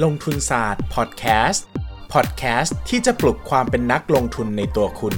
ลงทุนศาสตร์พอดแคสต์พอดแคสต์ที่จะปลุกความเป็นนักลงทุนในตัวคุณ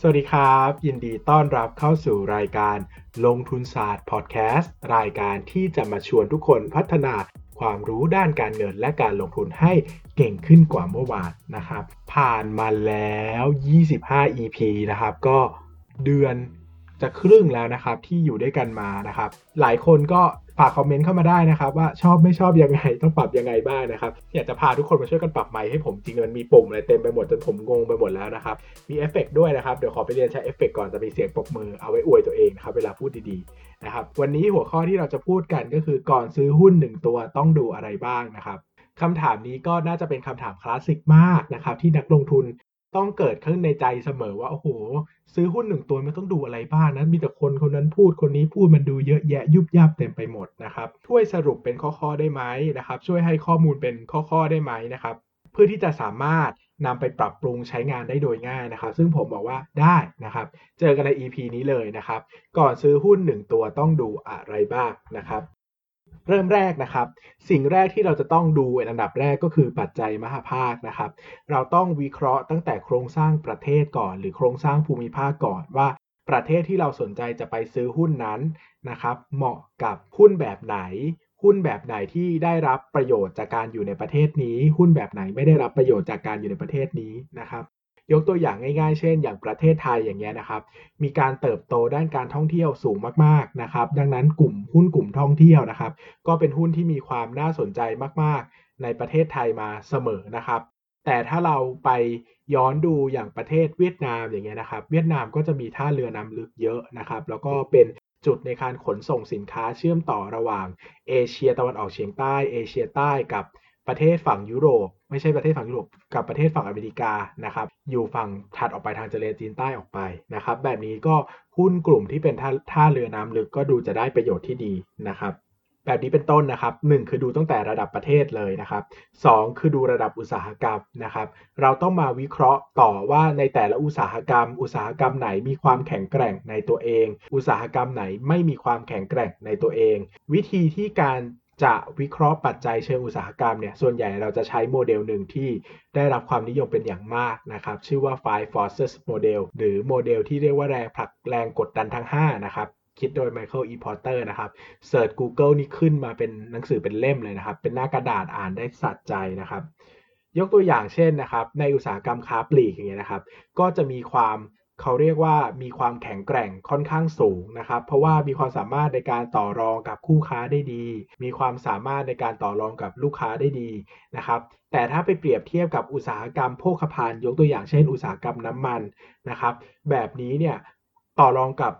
สวัสดีครับ ยินดีต้อนรับเข้าสู่รายการลงทุนศาสตร์พอดแคสต์รายการที่จะมาชวนทุกคนพัฒนา ความรู้ด้านการเงินและการลงทุนให้เก่งขึ้นกว่าเมื่อวานนะครับ ผ่านมาแล้ว 25 EP นะครับ ก็เดือนจะครึ่งแล้วนะครับที่อยู่ด้วยกันมานะครับ หลายคนก็ ฝากคอมเมนต์เข้ามาได้นะครับ ว่าชอบไม่ชอบยังไงต้องปรับยังไงบ้างนะครับอยากจะพาทุกคนมาช่วยกันปรับไมค์ให้ผมจริงมันมีปุ่มอะไรเต็มไปหมดจนผมงงไปหมดแล้วนะครับมีเอฟเฟกด้วยนะครับเดี๋ยวขอไปเรียนใช้เอฟเฟกก่อนจะมีเสียงปรบมือเอาไว้อวยตัวเองนะครับเวลาพูดดีๆนะครับวันนี้หัวข้อที่เราจะพูดกันก็คือก่อนซื้อหุ้น 1 ตัวต้องดูอะไรบ้างนะครับคำถามนี้ก็น่าจะเป็นคำถามคลาสสิกมากนะครับที่นักลงทุน ต้องเกิดขึ้นในใจเสมอว่า โอ้โห ซื้อหุ้นหนึ่งตัวมันต้องดูอะไรบ้างนะมีแต่คนคนนั้นพูดคนนี้พูดมันดูเยอะแยะยุบยับเต็มไปหมดนะครับช่วยสรุปเป็นข้อๆได้ไหมนะครับ ช่วยให้ข้อมูลเป็นข้อๆได้ไหมนะครับ เพื่อที่จะสามารถนำไปปรับปรุงใช้งานได้โดยง่ายนะครับ ซึ่งผมบอกว่าได้นะครับ เจอกันใน EP นี้เลยนะครับ ก่อนซื้อหุ้น 1 ตัวต้องดูอะไรบ้างนะครับ เริ่มแรกนะครับ สิ่งแรกที่เราจะต้องดูอันดับแรกก็คือปัจจัยมหาภาคนะครับ เราต้องวิเคราะห์ตั้งแต่โครงสร้างประเทศก่อน หรือโครงสร้างภูมิภาคก่อนว่าประเทศที่เราสนใจจะไปซื้อหุ้นนั้นนะครับ เหมาะกับหุ้นแบบไหน หุ้นแบบไหนที่ได้รับประโยชน์จากการอยู่ในประเทศนี้ หุ้นแบบไหนไม่ได้รับประโยชน์จากการอยู่ในประเทศนี้นะครับ ยกตัวอย่างง่ายๆ เช่น อย่างประเทศไทยอย่างเงี้ยนะครับ มีการเติบโตด้านการท่องเที่ยวสูงมากๆนะครับ ดังนั้นกลุ่มหุ้นกลุ่มท่องเที่ยวนะครับ ก็เป็นหุ้นที่มีความน่าสนใจมากๆ ในประเทศไทยมาเสมอนะครับ แต่ถ้าเราไปย้อนดูอย่างประเทศเวียดนามอย่างเงี้ยนะครับ เวียดนามก็จะมีท่าเรือน้ำลึกเยอะนะครับ แล้วก็เป็นจุดในการขนส่งสินค้าเชื่อมต่อระหว่างเอเชียตะวันออกเฉียงใต้ เอเชียใต้กับประเทศฝั่งยุโรป ไม่ใช่ประเทศฝั่งยุโรปกับประเทศฝั่งอเมริกานะครับอยู่ฝั่งถัดออกไปทางทะเลจีนใต้ออกไปนะครับ แบบนี้ก็หุ้นกลุ่มที่เป็นท่าท่าเรือน้ำลึกก็ดูจะได้ประโยชน์ที่ดีนะครับ แบบนี้เป็นต้นนะครับ 1 คือดูตั้งแต่ระดับประเทศเลยนะครับ 2 คือดูระดับอุตสาหกรรมนะครับ เราต้องมาวิเคราะห์ต่อว่าในแต่ละอุตสาหกรรม อุตสาหกรรมไหนมีความแข็งแกร่งในตัวเอง อุตสาหกรรมไหนไม่มีความแข็งแกร่งในตัวเอง วิธีที่การ จะวิเคราะห์ปัจจัยเชิงอุตสาหกรรมเนี่ย ส่วนใหญ่เราจะใช้โมเดลหนึ่งที่ได้รับความนิยมเป็นอย่างมากนะครับ ชื่อว่า Five Forces Model หรือโมเดลที่เรียกว่าแรงผลักแรงกดดันทั้ง 5 นะครับ คิดโดย Michael E. Porter นะครับเสิร์ช Google นี่ขึ้นมาเป็นหนังสือเป็นเล่มเลยนะครับ เป็นหน้ากระดาษอ่านได้สัใจนะครับ ยกตัวอย่างเช่นนะครับ ในอุตสาหกรรมค้าปลีกอย่างเงี้ยนะครับ ก็จะมีความ เขาเรียกว่ามีความแข็งแกร่งค่อนข้างสูงนะครับ เพราะว่ามีความสามารถในการต่อรองกับคู่ค้าได้ดี มีความสามารถในการต่อรองกับลูกค้าได้ดีนะครับ แต่ถ้าไปเปรียบเทียบกับอุตสาหกรรมโภคภัณฑ์ยกตัวอย่างเช่น อุตสาหกรรมน้ำมันนะครับ แบบนี้เนี่ยต่อรองกับ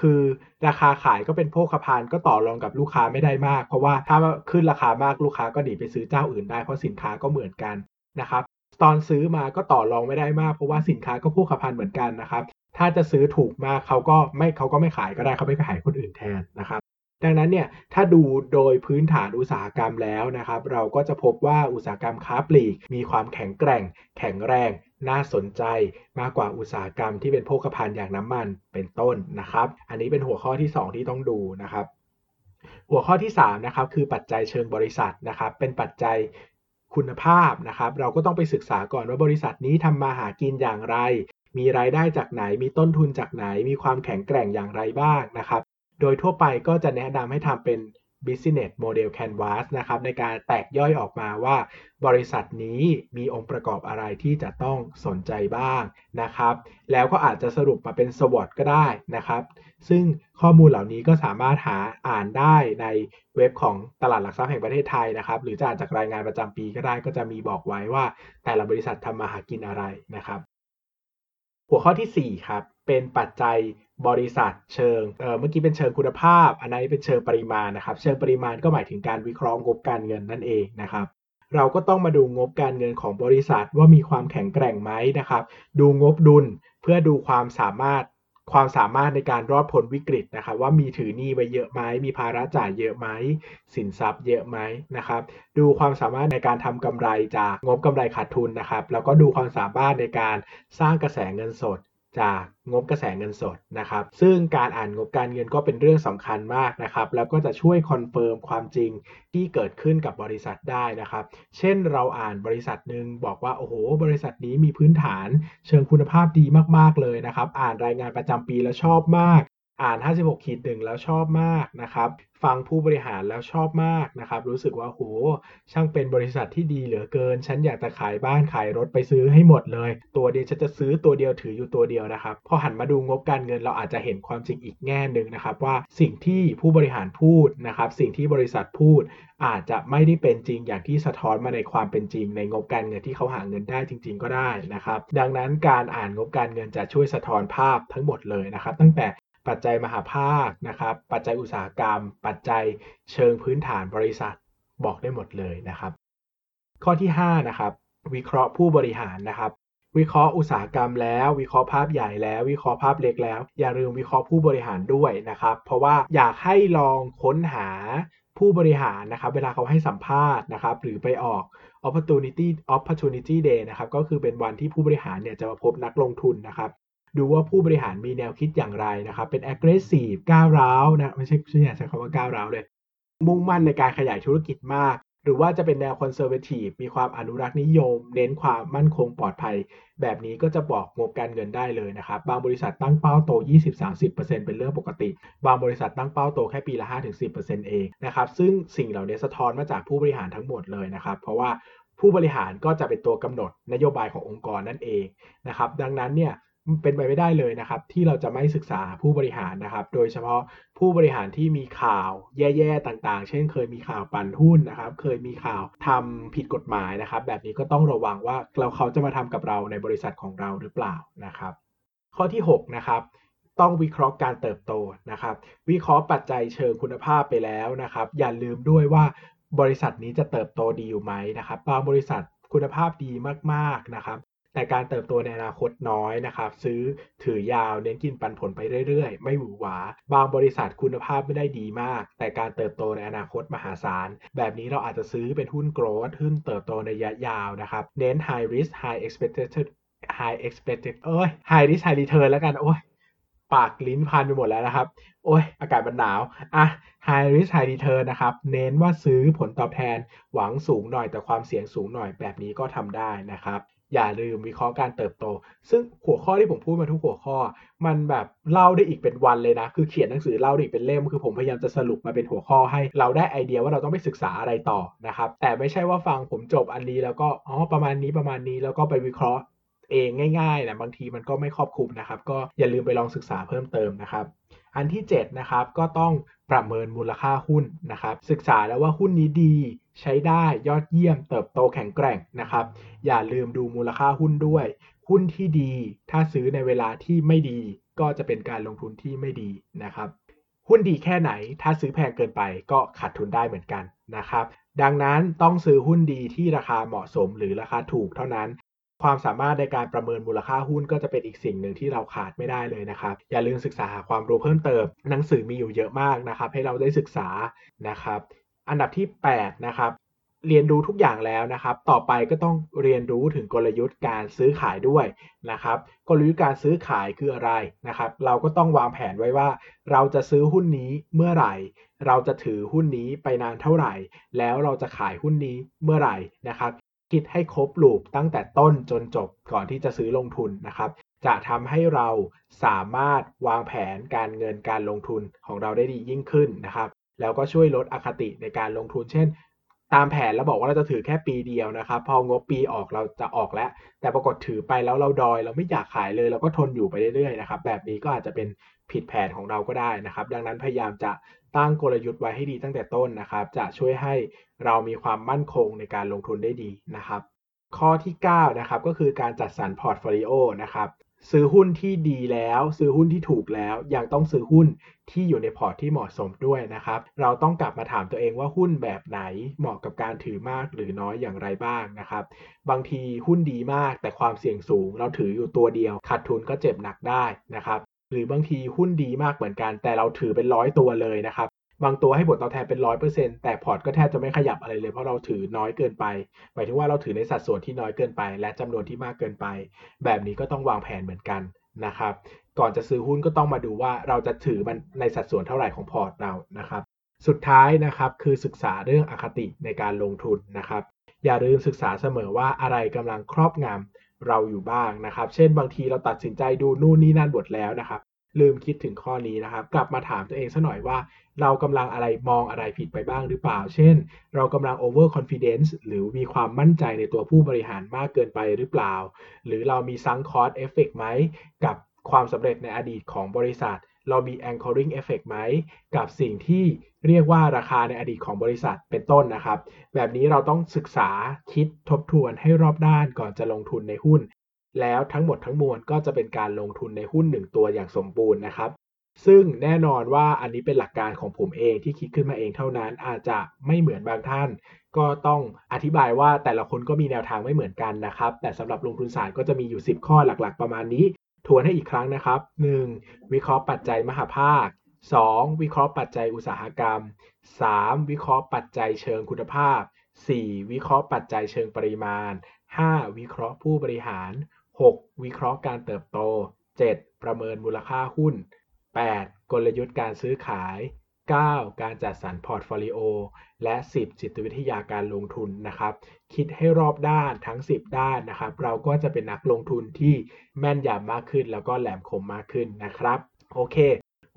คือราคาขายก็เป็นโภคภัณฑ์ก็ต่อรองกับลูกค้าไม่ได้มาก เพราะว่าถ้าขึ้นราคามากลูกค้าก็หนีไปซื้อเจ้าอื่นได้เพราะสินค้าก็เหมือนกันนะครับ ตอนซื้อมาก็ต่อรองไม่ได้มากเพราะว่าสินค้าก็โภคภัณฑ์เหมือนกันนะครับ ถ้าจะซื้อถูกมากเขาก็ไม่เขาก็ไม่ขายก็ได้เขาไปขายคนอื่นแทนนะครับ ดังนั้นเนี่ยถ้าดูโดยพื้นฐานอุตสาหกรรมแล้วนะครับ เราก็จะพบว่าอุตสาหกรรมค้าปลีก มีความแข็งแกร่ง แข็งแรง น่าสนใจมากกว่าอุตสาหกรรมที่เป็นโภคภัณฑ์อย่างน้ำมันเป็นต้นนะครับ อันนี้เป็นหัวข้อที่ 2 ที่ต้องดูนะครับหัวข้อที่3นะครับคือปัจจัยเชิงบริษัทนะครับเป็นปัจจัย คุณภาพนะครับ เราก็ต้องไปศึกษาก่อนว่าบริษัทนี้ทำมาหากินอย่างไร มีรายได้จากไหน มีต้นทุนจากไหน มีความแข็งแกร่งอย่างไรบ้างนะครับ โดยทั่วไปก็จะแนะนำให้ทำเป็น business model canvas นะครับในการแตกย่อยออกมาว่า บริษัทนี้มีองค์ประกอบอะไรที่จะต้องสนใจบ้างนะครับ แล้วก็อาจจะสรุปมาเป็น SWOT ก็ได้นะครับ ซึ่งข้อมูลเหล่านี้ก็สามารถหาอ่านได้ในเว็บของตลาดหลักทรัพย์แห่งประเทศไทยนะครับ หรือจะอ่านจากรายงานประจำปีก็ได้ก็จะมีบอกไว้ว่าแต่ละบริษัททำมาหากินอะไรนะครับ หัวข้อที่ 4 ครับ เป็นปัจจัยบริษัทเชิงเเมื่อกี้เป็นเชิงคุณภาพ อันนี้เป็นเชิงปริมาณนะครับ เชิงปริมาณก็หมายถึงการวิเคราะห์งบการเงินนั่นเองนะครับ เราก็ต้องมาดูงบการเงินของบริษัทว่ามีความแข็งแกร่งไหมนะครับ ดูงบดุลเพื่อดูความสามารถ ความสามารถในการรอดพ้นวิกฤตนะครับว่ามีถือหนี้ไว้เยอะไหมมีภาระจ่ายเยอะไหมสินทรัพย์เยอะไหมนะครับดูความสามารถในการทำกำไรจากงบกำไรขาดทุนนะครับแล้วก็ดูความสามารถในการสร้างกระแสเงินสด จากงบกระแสเงินสดนะครับ ซึ่งการอ่านงบการเงินก็เป็นเรื่องสำคัญมากนะครับ แล้วก็จะช่วย confirm ความจริงที่เกิดขึ้นกับบริษัทได้นะครับ เช่นเราอ่านบริษัทหนึ่งบอกว่า โอ้โห บริษัทนี้มีพื้นฐานเชิงคุณภาพดีมาก ๆ เลยนะครับ อ่านรายงานประจำปีแล้วชอบมาก อ่าน 56ขีดหนึ่งแล้วชอบมากนะครับ ฟังผู้บริหารแล้วชอบมากนะครับ รู้สึกว่าโห ช่างเป็นบริษัทที่ดีเหลือเกิน ฉันอยากจะขายบ้านขายรถไปซื้อให้หมดเลย ตัวเดียวฉันจะซื้อตัวเดียวถืออยู่ตัวเดียวนะครับ พอหันมาดูงบการเงินเราอาจจะเห็นความจริงอีกแง่หนึ่งนะครับว่าสิ่งที่ผู้บริหารพูดนะครับ สิ่งที่บริษัทพูดอาจจะไม่ได้เป็นจริงอย่างที่สะท้อนมาในความเป็นจริง ในงบการเงินที่เขาหาเงินได้จริง ๆ ก็ได้นะครับ ดังนั้นการอ่านงบการเงินจะช่วยสะท้อนภาพทั้งหมดเลยนะครับ ตั้งแต่ ปัจจัยมหาภาคนะครับ ปัจจัยอุตสาหกรรม ปัจจัยเชิงพื้นฐานบริษัทบอกได้หมดเลยนะครับ ข้อที่5นะครับวิเคราะห์ผู้บริหารนะครับ วิเคราะห์อุตสาหกรรมแล้ว วิเคราะห์ภาพใหญ่แล้ว วิเคราะห์ภาพเล็กแล้ว อย่าลืมวิเคราะห์ผู้บริหารด้วยนะครับ เพราะว่าอยากให้ลองค้นหาผู้บริหารนะครับ เวลาเขาให้สัมภาษณ์นะครับ หรือไปออก opportunity opportunity day นะครับ ก็คือเป็นวันที่ผู้บริหารเนี่ยจะมาพบนักลงทุนนะครับ ดูว่าผู้บริหารมีแนวคิดอย่างไรนะครับ เป็น aggressive ก้าวร้าวนะไม่ใช่ไม่อยากใช้คำว่าก้าวร้าวเลย มุ่งมั่นในการขยายธุรกิจมาก หรือว่าจะเป็นแนว conservative มีความอนุรักษ์นิยม เน้นความมั่นคงปลอดภัย แบบนี้ก็จะบอกงบการเงินได้เลยนะครับ บางบริษัทตั้งเป้าโต 20-30%เป็นเรื่องปกติ บางบริษัทตั้งเป้าโตแค่ปีละ 5-10%เองนะครับซึ่งสิ่งเหล่านี้สะท้อนมาจากผู้บริหารทั้งหมดเลยนะครับเพราะว่าผู้บริหารก็จะเป็นตัวกำหนดนโยบายขององค์กรนั่นเองนะครับดังนั้นเนี่ย เป็นไปไม่ได้เลยนะครับ ที่เราจะไม่ศึกษาผู้บริหารนะครับ โดยเฉพาะผู้บริหารที่มีข่าวแย่ๆต่างๆ เช่น เคยมีข่าวปั่นหุ้นนะครับ เคยมีข่าวทำผิดกฎหมายนะครับ แบบนี้ก็ต้องระวังว่าเราเขาจะมาทำกับเราในบริษัทของเราหรือเปล่านะครับ ข้อที่ 6 นะครับต้องวิเคราะห์การเติบโตนะครับ วิเคราะห์ปัจจัยเชิงคุณภาพไปแล้วนะครับ อย่าลืมด้วยว่าบริษัทนี้จะเติบโตดีอยู่ไหมนะครับบางบริษัทคุณภาพดีมากๆนะครับ แต่การเติบโตในอนาคตน้อยนะครับ ซื้อถือยาวเน้นกินปันผลไปเรื่อยๆ ไม่หวือหวา บางบริษัทคุณภาพไม่ได้ดีมาก แต่การเติบโตในอนาคตมหาศาล แบบนี้เราอาจจะซื้อเป็นหุ้นโกรดหุ้นเติบโตในระยะยาวนะครับ เน้น high risk high expected high expected เอ้ย high risk high return แล้วกันโอ้ยปากลิ้นพันไปหมดแล้วนะครับ โอ้ย อากาศมันหนาว อะ high risk high return นะครับ เน้นว่าซื้อผลตอบแทนหวังสูงหน่อยแต่ความเสี่ยงสูงหน่อยแบบนี้ก็ทำได้นะครับ อย่าลืมวิเคราะห์การเติบโต ซึ่งหัวข้อที่ผมพูดมาทุกหัวข้อ มันแบบเล่าได้อีกเป็นวันเลยนะ คือเขียนหนังสือเล่าได้อีกเป็นเล่ม คือผมพยายามจะสรุปมาเป็นหัวข้อให้เราได้ไอเดียว่าเราต้องไปศึกษาอะไรต่อนะครับ แต่ไม่ใช่ว่าฟังผมจบอันนี้แล้วก็ อ๋อ ประมาณนี้ประมาณนี้แล้วก็ไปวิเคราะห์เองง่ายๆนะบางทีมันก็ไม่ครอบคลุมนะครับ ก็อย่าลืมไปลองศึกษาเพิ่มเติมนะครับ อันที่7นะครับก็ต้องประเมินมูลค่าหุ้นนะครับ ศึกษาแล้วว่าหุ้นนี้ดีใช้ได้ยอดเยี่ยมเติบโตแข็งแกร่งนะครับ อย่าลืมดูมูลค่าหุ้นด้วย หุ้นที่ดี ถ้าซื้อในเวลาที่ไม่ดี ก็จะเป็นการลงทุนที่ไม่ดีนะครับ หุ้นดีแค่ไหน ถ้าซื้อแพงเกินไปก็ขาดทุนได้เหมือนกันนะครับ ดังนั้นต้องซื้อหุ้นดีที่ราคาเหมาะสมหรือราคาถูกเท่านั้น ความสามารถในการประเมินมูลค่าหุ้นก็จะเป็นอีกสิ่งหนึ่งที่เราขาดไม่ได้เลยนะครับ อย่าลืมศึกษาหาความรู้เพิ่มเติม หนังสือมีอยู่เยอะมากนะครับ ให้เราได้ศึกษานะครับ อันดับที่ 8 นะครับ เรียนรู้ทุกอย่างแล้วนะครับ ต่อไปก็ต้องเรียนรู้ถึงกลยุทธ์การซื้อขายด้วยนะครับ กลยุทธ์การซื้อขายคืออะไรนะครับ เราก็ต้องวางแผนไว้ว่า เราจะซื้อหุ้นนี้เมื่อไหร่เราจะถือหุ้นนี้ไปนานเท่าไหร่ แล้วเราจะขายหุ้นนี้เมื่อไหร่นะครับ คิดให้ครบลูปตั้งแต่ต้นจนจบก่อนที่จะซื้อลงทุนนะครับ จะทำให้เราสามารถวางแผนการเงินการลงทุนของเราได้ดียิ่งขึ้นนะครับ แล้วก็ช่วยลดอคติในการลงทุน เช่น ตามแผนเราบอกว่าเราจะถือแค่ปีเดียวนะครับ พองบปีออกเราจะออกแล้ว แต่ปรากฏถือไปแล้วเราดอย เราไม่อยากขายเลยเราก็ทนอยู่ไปเรื่อยๆนะครับ แบบนี้ก็อาจจะเป็นผิดแผนของเราก็ได้นะครับ ดังนั้นพยายามจะตั้งกลยุทธ์ไว้ให้ดีตั้งแต่ต้นนะครับ จะช่วยให้เรามีความมั่นคงในการลงทุนได้ดีนะครับ ข้อที่ 9 นะครับก็คือการจัดสรรพอร์ตโฟลิโอนะครับ ซื้อหุ้นที่ดีแล้ว ซื้อหุ้นที่ถูกแล้ว ยังต้องซื้อหุ้นที่อยู่ในพอร์ตที่เหมาะสมด้วยนะครับ เราต้องกลับมาถามตัวเองว่าหุ้นแบบไหนเหมาะกับการถือมากหรือน้อยอย่างไรบ้างนะครับ บางทีหุ้นดีมากแต่ความเสี่ยงสูง เราถืออยู่ตัวเดียวขาดทุนก็เจ็บหนักได้นะครับหรือบางทีหุ้นดีมากเหมือนกันแต่เราถือเป็นร้อยตัวเลยนะครับ บางตัวให้ผลตอบแทนเป็นร้อยเปอร์เซ็นต์แต่พอร์ตก็แทบจะไม่ขยับอะไรเลย เพราะเราถือน้อยเกินไป หมายถึงว่าเราถือในสัดส่วนที่น้อยเกินไป และจำนวนที่มากเกินไป แบบนี้ก็ต้องวางแผนเหมือนกันนะครับ ก่อนจะซื้อหุ้นก็ต้องมาดูว่าเราจะถือมันในสัดส่วนเท่าไหร่ของพอร์ตเรานะครับ สุดท้ายนะครับคือศึกษาเรื่องอคติในการลงทุนนะครับ อย่าลืมศึกษาเสมอว่าอะไรกำลังครอบงำเราอยู่บ้างนะครับ เช่นบางทีเราตัดสินใจดูนู่นนี่นั่นบทแล้วนะครับ ลืมคิดถึงข้อนี้นะครับ กลับมาถามตัวเองซะหน่อยว่า เรากำลังอะไรมองอะไรผิดไปบ้างหรือเปล่า เช่น เรากำลัง over confidence หรือมีความมั่นใจในตัวผู้บริหารมากเกินไปหรือเปล่า หรือเรามี sunk cost effect ไหมกับความสำเร็จในอดีตของบริษัท เรามี anchoring effect ไหม กับสิ่งที่เรียกว่าราคาในอดีตของบริษัทเป็นต้นนะครับ แบบนี้เราต้องศึกษาคิดทบทวนให้รอบด้านก่อนจะลงทุนในหุ้น แล้วทั้งหมดทั้งมวลก็จะเป็นการลงทุนในหุ้นหนึ่งตัวอย่างสมบูรณ์นะครับ ซึ่งแน่นอนว่าอันนี้เป็นหลักการของผมเองที่คิดขึ้นมาเองเท่านั้นอาจจะไม่เหมือนบางท่าน ก็ต้องอธิบายว่าแต่ละคนก็มีแนวทางไม่เหมือนกันนะครับ แต่สำหรับลงทุนศาสตร์ก็จะมีอยู่ 10 ข้อหลักๆ ประมาณนี้ ทวนให้อีกครั้งนะครับ 1. วิเคราะห์ปัจจัยมหาภาค 2. วิเคราะห์ปัจจัยอุตสาหกรรม 3. วิเคราะห์ปัจจัยเชิงคุณภาพ 4. วิเคราะห์ปัจจัยเชิงปริมาณ 5. วิเคราะห์ผู้บริหาร 6. วิเคราะห์การเติบโต 7. ประเมินมูลค่าหุ้น 8. กลยุทธ์การซื้อขาย 9. การจัดสรรพอร์ตโฟลิโอและ10จิตวิทยาการลงทุนนะครับ คิดให้รอบด้านทั้ง10ด้านนะครับ เราก็จะเป็นนักลงทุนที่แม่นยำมากขึ้น แล้วก็แหลมคมมากขึ้นนะครับ โอเค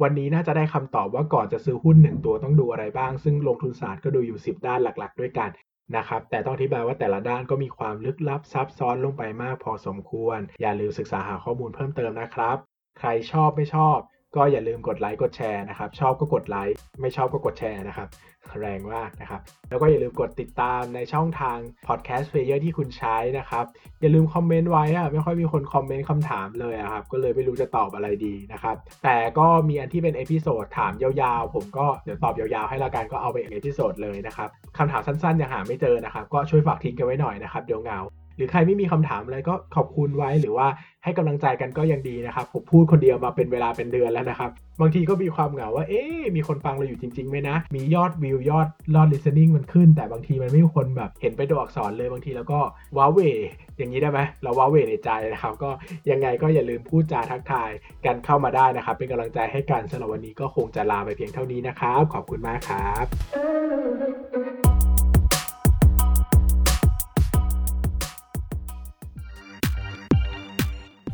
วันนี้น่าจะได้คำตอบว่าก่อนจะซื้อหุ้น 1 ตัวต้องดูอะไรบ้าง ซึ่งลงทุนศาสตร์ก็ดูอยู่ 10 ด้านหลัก ๆ ด้วยกัน นะครับ แต่ต้องอธิบายว่าแต่ละด้านก็มีความลึกลับซับซ้อนลงไปมากพอสมควร อย่าลืมศึกษาหาข้อมูลเพิ่มเติมนะครับ ใครชอบไม่ชอบ ก็อย่าลืมกดไลค์กดแชร์นะครับ ชอบก็กดไลค์ไม่ชอบก็กดแชร์นะครับ แรงมากนะครับ แล้วก็อย่าลืมกดติดตามในช่องทาง podcast player ที่คุณใช้นะครับ อย่าลืมคอมเมนต์ไว้อะไม่ค่อยมีคนคอมเมนต์คำถามเลยครับ ก็เลยไม่รู้จะตอบอะไรดีนะครับ แต่ก็มีอันที่เป็น episode ถามยาวๆ ผมก็เดี๋ยวตอบยาวๆให้ละกันก็เอาไป episode เลยนะครับ คำถามสั้นๆยังหาไม่เจอนะครับ ก็ช่วยฝากทิ้งกันไว้หน่อยนะครับเดี๋ยวเหงา หรือใครไม่มีคำถามอะไรก็ขอบคุณไว้หรือว่าให้กำลังใจกันก็ยังดีนะครับ ผมพูดคนเดียวมาเป็นเวลาเป็นเดือนแล้วนะครับ บางทีก็มีความเหงาว่า เอ๊มีคนฟังเราอยู่จริงๆไหมนะ มียอดวิวยอดยอด listening มันขึ้น แต่บางทีมันไม่มีคนแบบเห็นไปตัวอักษรเลยบางทีแล้วก็ว้าเวอย่างนี้ได้ไหมเราว้าเวในใจนะครับ ก็ยังไงก็อย่าลืมพูดจาทักทายกันเข้ามาได้นะครับ เป็นกำลังใจให้กันสำหรับวันนี้ก็คงจะลาไปเพียงเท่านี้นะครับ ขอบคุณมากครับ